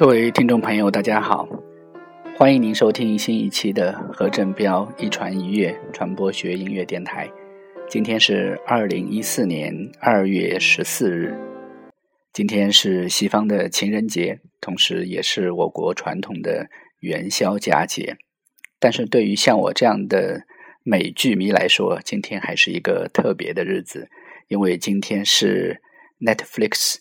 各位听众朋友，大家好，欢迎您收听新一期的何振彪一传一乐传播学音乐电台。今天是二零一四年二月十四日，今天是西方的情人节，同时也是我国传统的元宵佳节。但是对于像我这样的美剧迷来说，今天还是一个特别的日子，因为今天是 Netflix。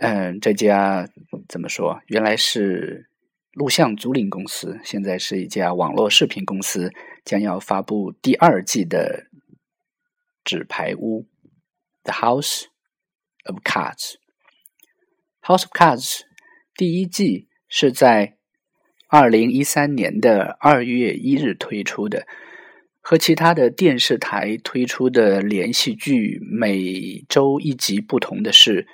嗯，这家怎么说？原来是录像租赁公司，现在是一家网络视频公司，将要发布第二季的《纸牌屋》（The House of Cards）。《House of Cards》第一季是在二零一三年的二月一日推出的，和其他的电视台推出的连续剧每周一集不同的是。《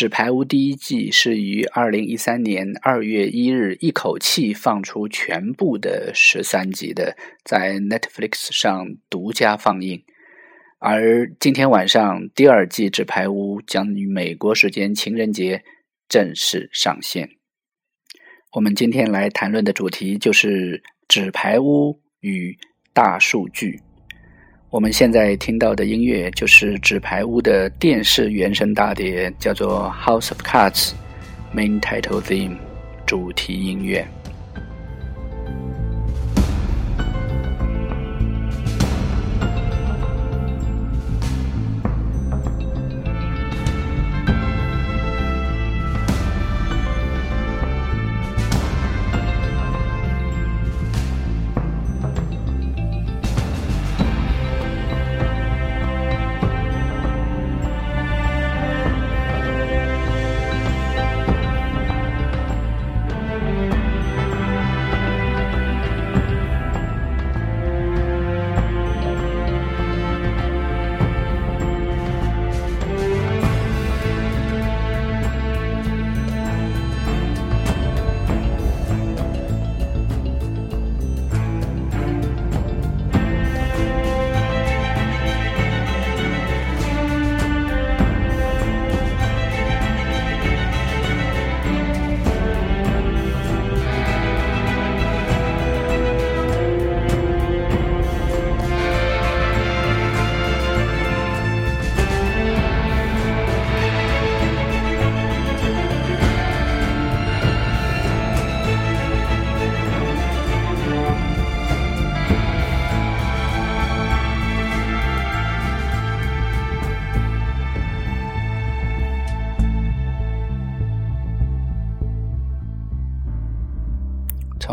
纸牌屋》第一季是于二零一三年二月一日一口气放出全部的十三集的，在 Netflix 上独家放映。而今天晚上第二季《纸牌屋》将于美国时间情人节正式上线。我们今天来谈论的主题就是《纸牌屋》与大数据。我们现在听到的音乐就是《纸牌屋》的电视原声大碟，叫做《House of Cards》Main Title Theme 主题音乐。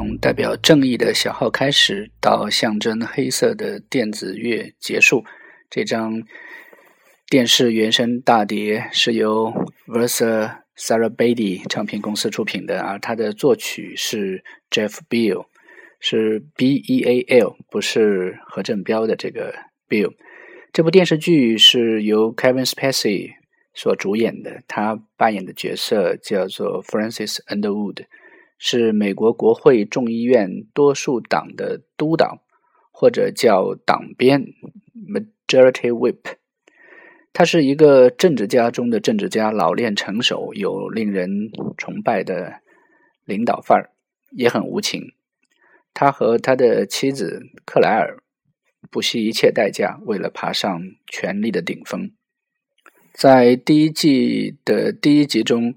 从代表正义的小号开始，到象征黑色的电子乐结束。这张电视原声大碟是由 Versa Sarababy 唱片公司出品的，而它的作曲是 Jeff Beal，是 B E A L，不是何振彪的这个 Beal。这部电视剧是由 Kevin Spacey 所主演的，他扮演的角色叫做 Francis Underwood。是美国国会众议院多数党的督导，或者叫党鞭 （Majority Whip）。他是一个政治家中的政治家，老练成熟，有令人崇拜的领导范儿，也很无情。他和他的妻子克莱尔不惜一切代价，为了爬上权力的顶峰。在第一季的第一集中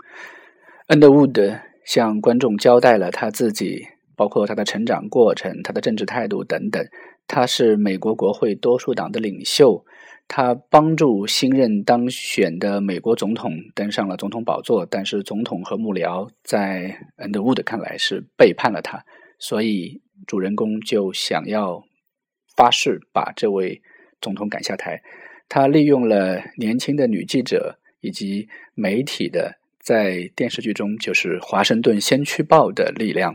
，Underwood。向观众交代了他自己，包括他的成长过程、他的政治态度等等。他是美国国会多数党的领袖，他帮助新任当选的美国总统登上了总统宝座。但是总统和幕僚在 Underwood 看来是背叛了他，所以主人公就想要发誓把这位总统赶下台。他利用了年轻的女记者以及媒体的。在电视剧中，就是《华盛顿先驱报》的力量。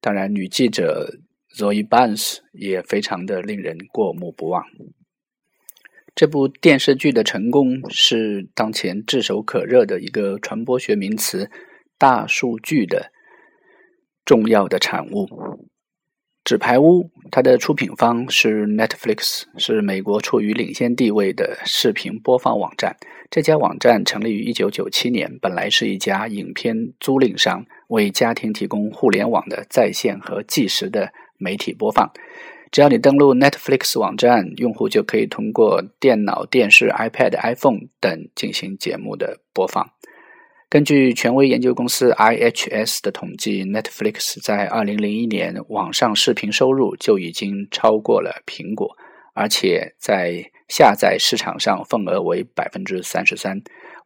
当然，女记者 Zoe Barnes 也非常的令人过目不忘。这部电视剧的成功是当前炙手可热的一个传播学名词——大数据的重要的产物。纸牌屋，它的出品方是 Netflix，是美国处于领先地位的视频播放网站。这家网站成立于1997年，本来是一家影片租赁商，为家庭提供互联网的在线和即时的媒体播放。只要你登录 Netflix 网站，用户就可以通过电脑、电视、iPad、iPhone 等进行节目的播放。根据权威研究公司 IHS 的统计，Netflix 在2001年网上视频收入就已经超过了苹果，而且在下载市场上份额为百分之三十三。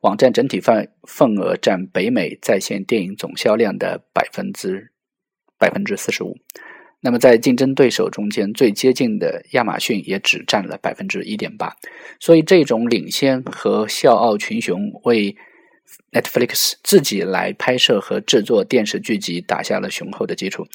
网站整体份份额占北美在线电影总销量的百分之百分之四十五。那么在竞争对手中间最接近的亚马逊也只占了百分之一点八。所以这种领先和笑傲群雄为 Netflix 自己来拍摄和制作电视剧集打下了雄厚的基础，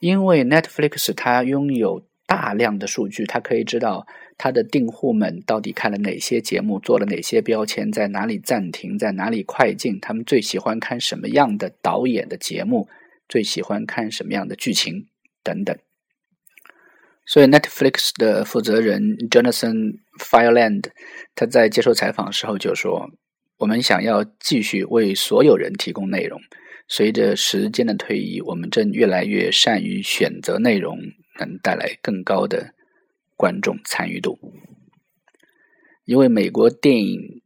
因为 Netflix 它拥有大量的数据，它可以知道它的订户们到底看了哪些节目，做了哪些标签，在哪里暂停，在哪里快进，他们最喜欢看什么样的导演的节目，最喜欢看什么样的剧情等等。所以 Netflix 的负责人 Jonathan Fireland 他在接受采访时候就说。我们想要继续为所有人提供内容。随着时间的推移，我们正越来越善于选择内容，能带来更高的观众参与度。一位美国电影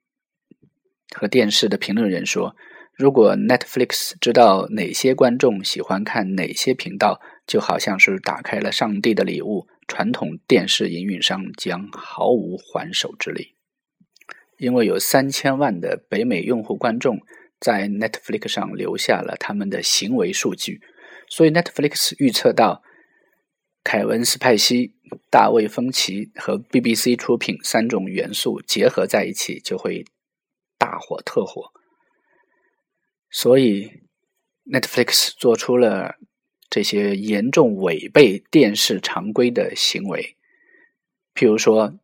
和电视的评论人说：“如果 Netflix 知道哪些观众喜欢看哪些频道，就好像是打开了上帝的礼物，传统电视营运商将毫无还手之力。”因为有三千万的北美用户观众在 Netflix 上留下了他们的行为数据，所以 Netflix 预测到凯文·斯派西、大卫·芬奇和 BBC 出品三种元素结合在一起就会大火特火，所以 Netflix 做出了这些严重违背电视常规的行为，譬如说。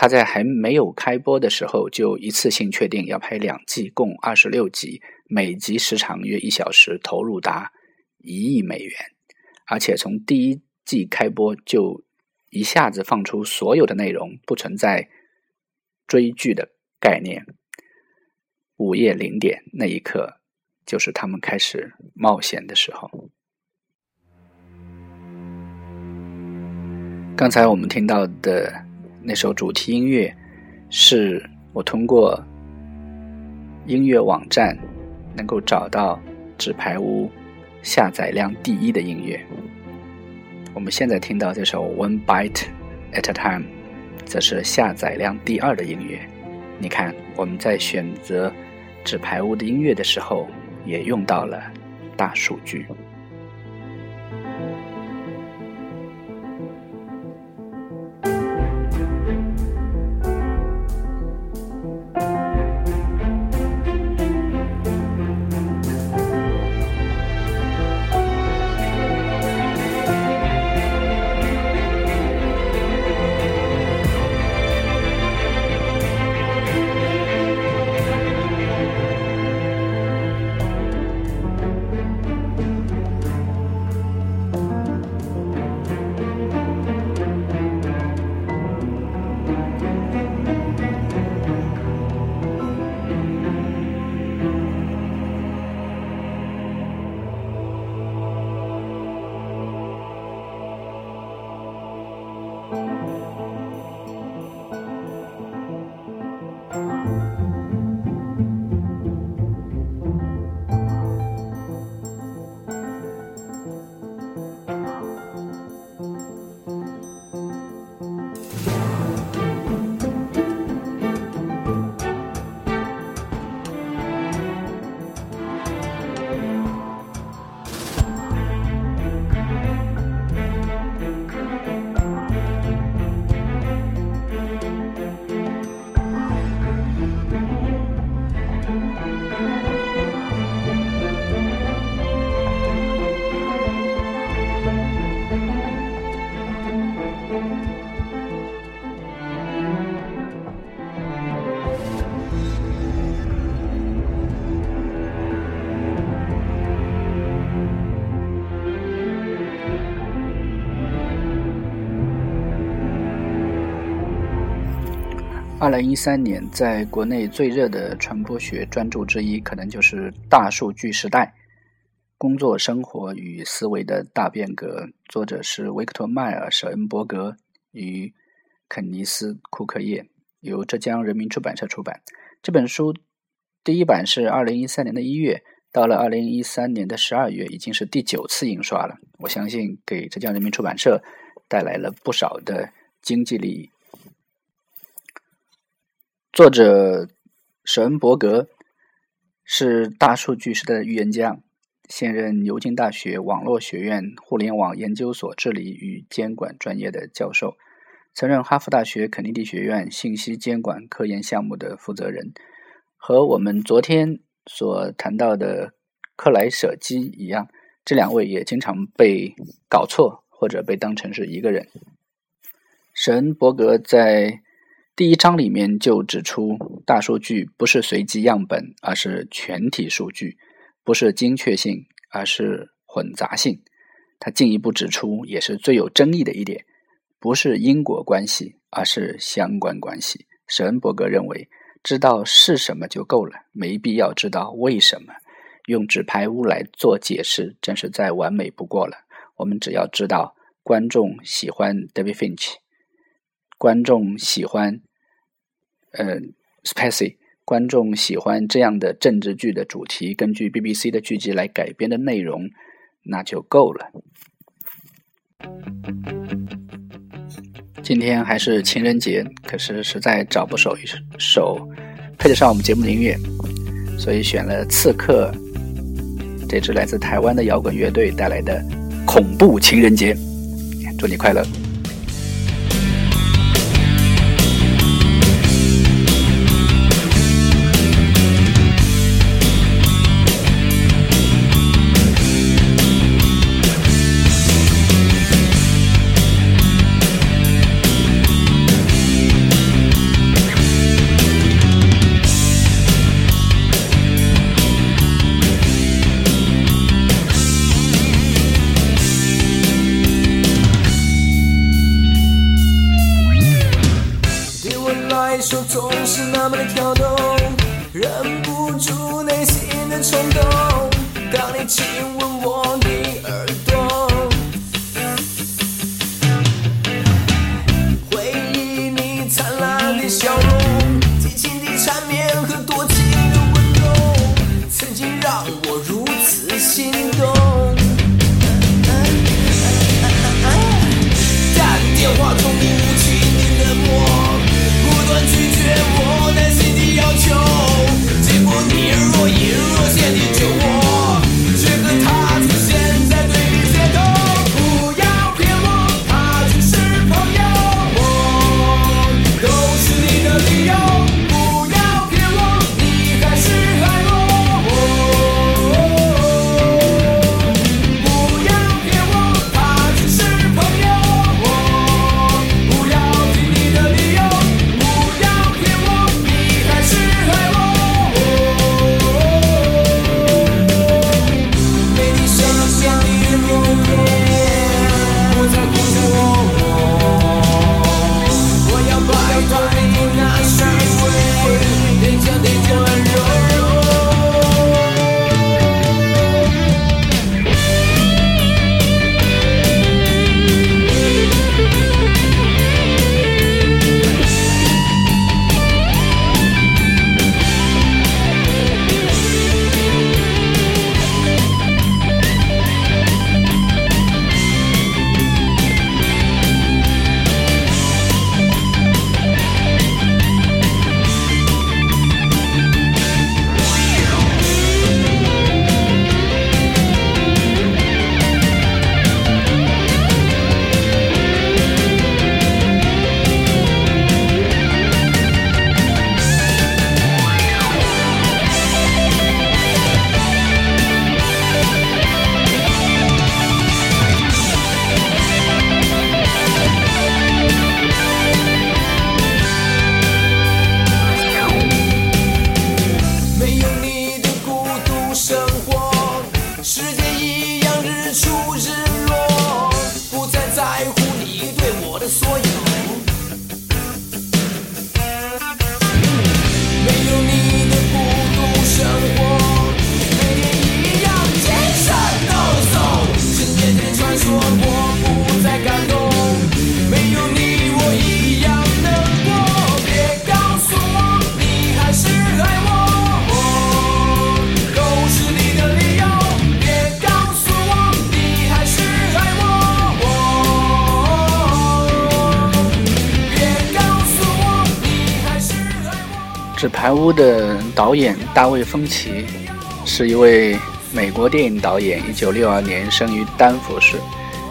他在还没有开播的时候，就一次性确定要拍两季，共二十六集，每集时长约一小时，投入达一亿美元。而且从第一季开播就一下子放出所有的内容，不存在追剧的概念。午夜零点那一刻，就是他们开始冒险的时候。刚才我们听到的。那首主题音乐是我通过音乐网站能够找到纸牌屋下载量第一的音乐。我们现在听到这首《One Bite at a Time》，则是下载量第二的音乐。你看，我们在选择纸牌屋的音乐的时候，也用到了大数据。二零一三年，在国内最热的传播学专著之一，可能就是《大数据时代：工作、生活与思维的大变革》，作者是维克托·迈尔·舍恩伯格与肯尼斯·库克叶，由浙江人民出版社出版。这本书第一版是二零一三年的一月，到了二零一三年的十二月，已经是第九次印刷了。我相信给浙江人民出版社带来了不少的经济利益。作者舍恩伯格是大数据时代的预言家，现任牛津大学网络学院互联网研究所治理与监管专业的教授，曾任哈佛大学肯尼迪学院信息监管科研项目的负责人。和我们昨天所谈到的克莱舍基一样，这两位也经常被搞错或者被当成是一个人。神伯格在。第一章里面就指出，大数据不是随机样本，而是全体数据；不是精确性，而是混杂性。他进一步指出，也是最有争议的一点，不是因果关系，而是相关关系。舍恩伯格认为，知道是什么就够了，没必要知道为什么。用纸牌屋来做解释，真是再完美不过了。我们只要知道，观众喜欢 David Finch，观众喜欢。呃，Spacey，观众喜欢这样的政治剧的主题，根据 BBC 的剧集来改编的内容，那就够了。今天还是情人节，可是实在找不首一首配得上我们节目的音乐，所以选了《刺客》这支来自台湾的摇滚乐队带来的《恐怖情人节》，祝你快乐。手总是那么的跳动，忍不住内心的冲动。当你亲吻我纸牌屋的导演大卫·芬奇是一位美国电影导演，一九六二年生于丹佛市。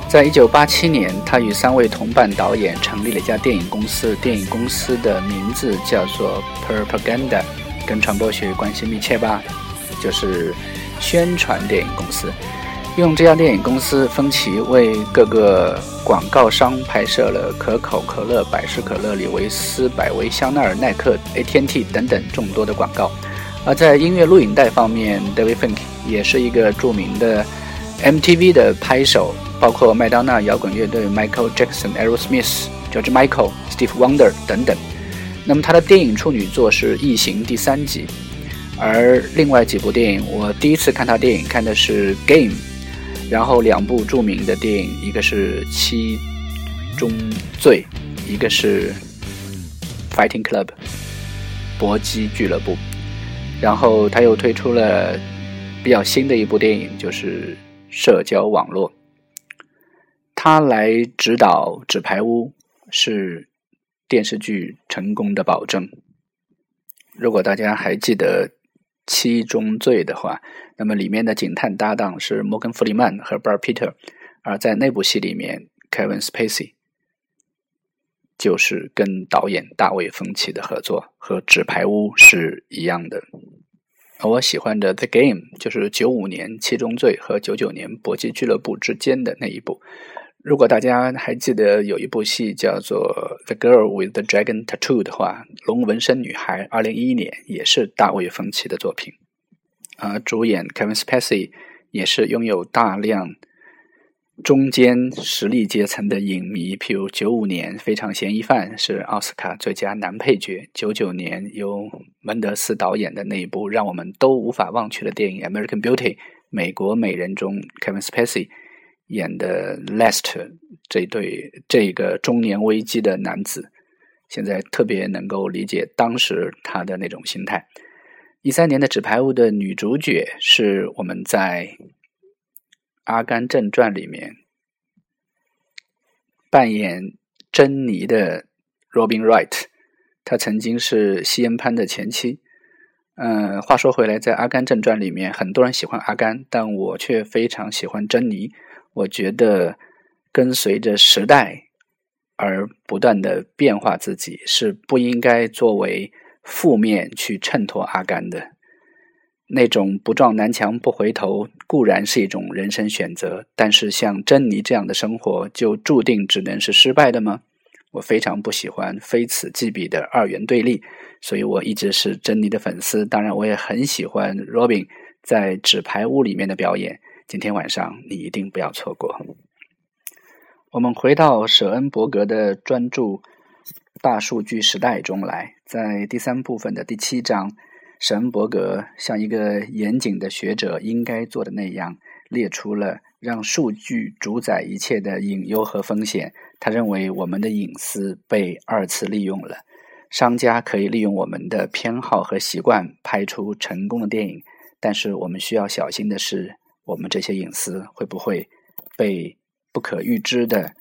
在一九八七年，他与三位同伴导演成立了一家电影公司，电影公司的名字叫做 Propaganda，跟传播学关系密切吧，就是宣传电影公司。用这家电影公司，芬奇为各个广告商拍摄了可口可乐、百事可乐、李维斯、百威、香奈儿、耐克、AT&T 等等众多的广告。而在音乐录影带方面，David Fink 也是一个著名的 MTV 的拍手。包括麦当娜摇滚乐队 Michael Jackson、Aerosmith、George Michael、Steve Wonder 等等。那么他的电影处女作是《异形》第三集，而另外几部电影，我第一次看他电影看的是《Game》，然后两部著名的电影，一个是《七宗罪》，一个是《Fighting Club》搏击俱乐部。然后他又推出了比较新的一部电影，就是《社交网络》。他来指导《纸牌屋》是电视剧成功的保证。如果大家还记得《七宗罪》的话，那么里面的警探搭档是摩根·弗里曼和 Brad Pitt，而在那部戏里面，Kevin Spacey 就是跟导演大卫·芬奇的合作，和《纸牌屋》是一样的。我喜欢的《The Game》就是九五年《七宗罪》和九九年《搏击俱乐部》之间的那一部。如果大家还记得有一部戏叫做《The Girl with the Dragon Tattoo》的话，《龙纹身女孩》二零一一年也是大卫·芬奇的作品。啊，主演 Kevin Spacey 也是拥有大量中间实力阶层的影迷，譬如九五年《非常嫌疑犯》是奥斯卡最佳男配角，九九年由门德斯导演的那一部让我们都无法忘却的电影《American Beauty》美国美人中，Kevin Spacey。演的 Lester 这对这个中年危机的男子，现在特别能够理解当时他的那种心态。一三年的《纸牌屋》的女主角是我们在《阿甘正传》里面扮演珍妮的 Robin Wright，她曾经是西恩潘的前妻。嗯，话说回来，在《阿甘正传》里面，很多人喜欢阿甘，但我却非常喜欢珍妮。我觉得跟随着时代而不断的变化自己是不应该作为负面去衬托阿甘的。那种不撞南墙不回头固然是一种人生选择，但是像珍妮这样的生活就注定只能是失败的吗？我非常不喜欢非此即彼的二元对立，所以我一直是珍妮的粉丝。当然，我也很喜欢 Robin 在纸牌屋里面的表演。今天晚上你一定不要错过。我们回到舍恩伯格的专注《大数据时代》中来，在第三部分的第七章，神伯格像一个严谨的学者应该做的那样，列出了让数据主宰一切的隐忧和风险。他认为我们的隐私被二次利用了，商家可以利用我们的偏好和习惯拍出成功的电影，但是我们需要小心的是。我们这些隐私会不会被不可预知的、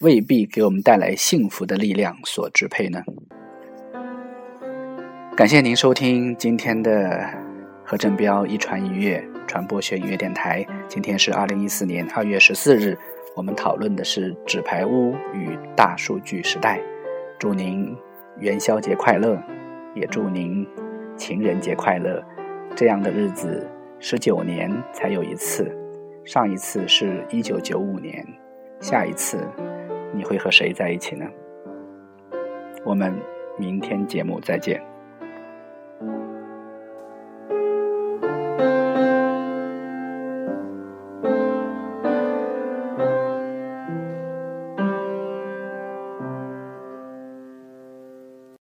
未必给我们带来幸福的力量所支配呢？感谢您收听今天的何振彪一传一乐传播学音乐电台。今天是二零一四年二月十四日，我们讨论的是《纸牌屋与大数据时代》。祝您元宵节快乐，也祝您情人节快乐。这样的日子。十九年才有一次，上一次是一九九五年，下一次你会和谁在一起呢？我们明天节目再见。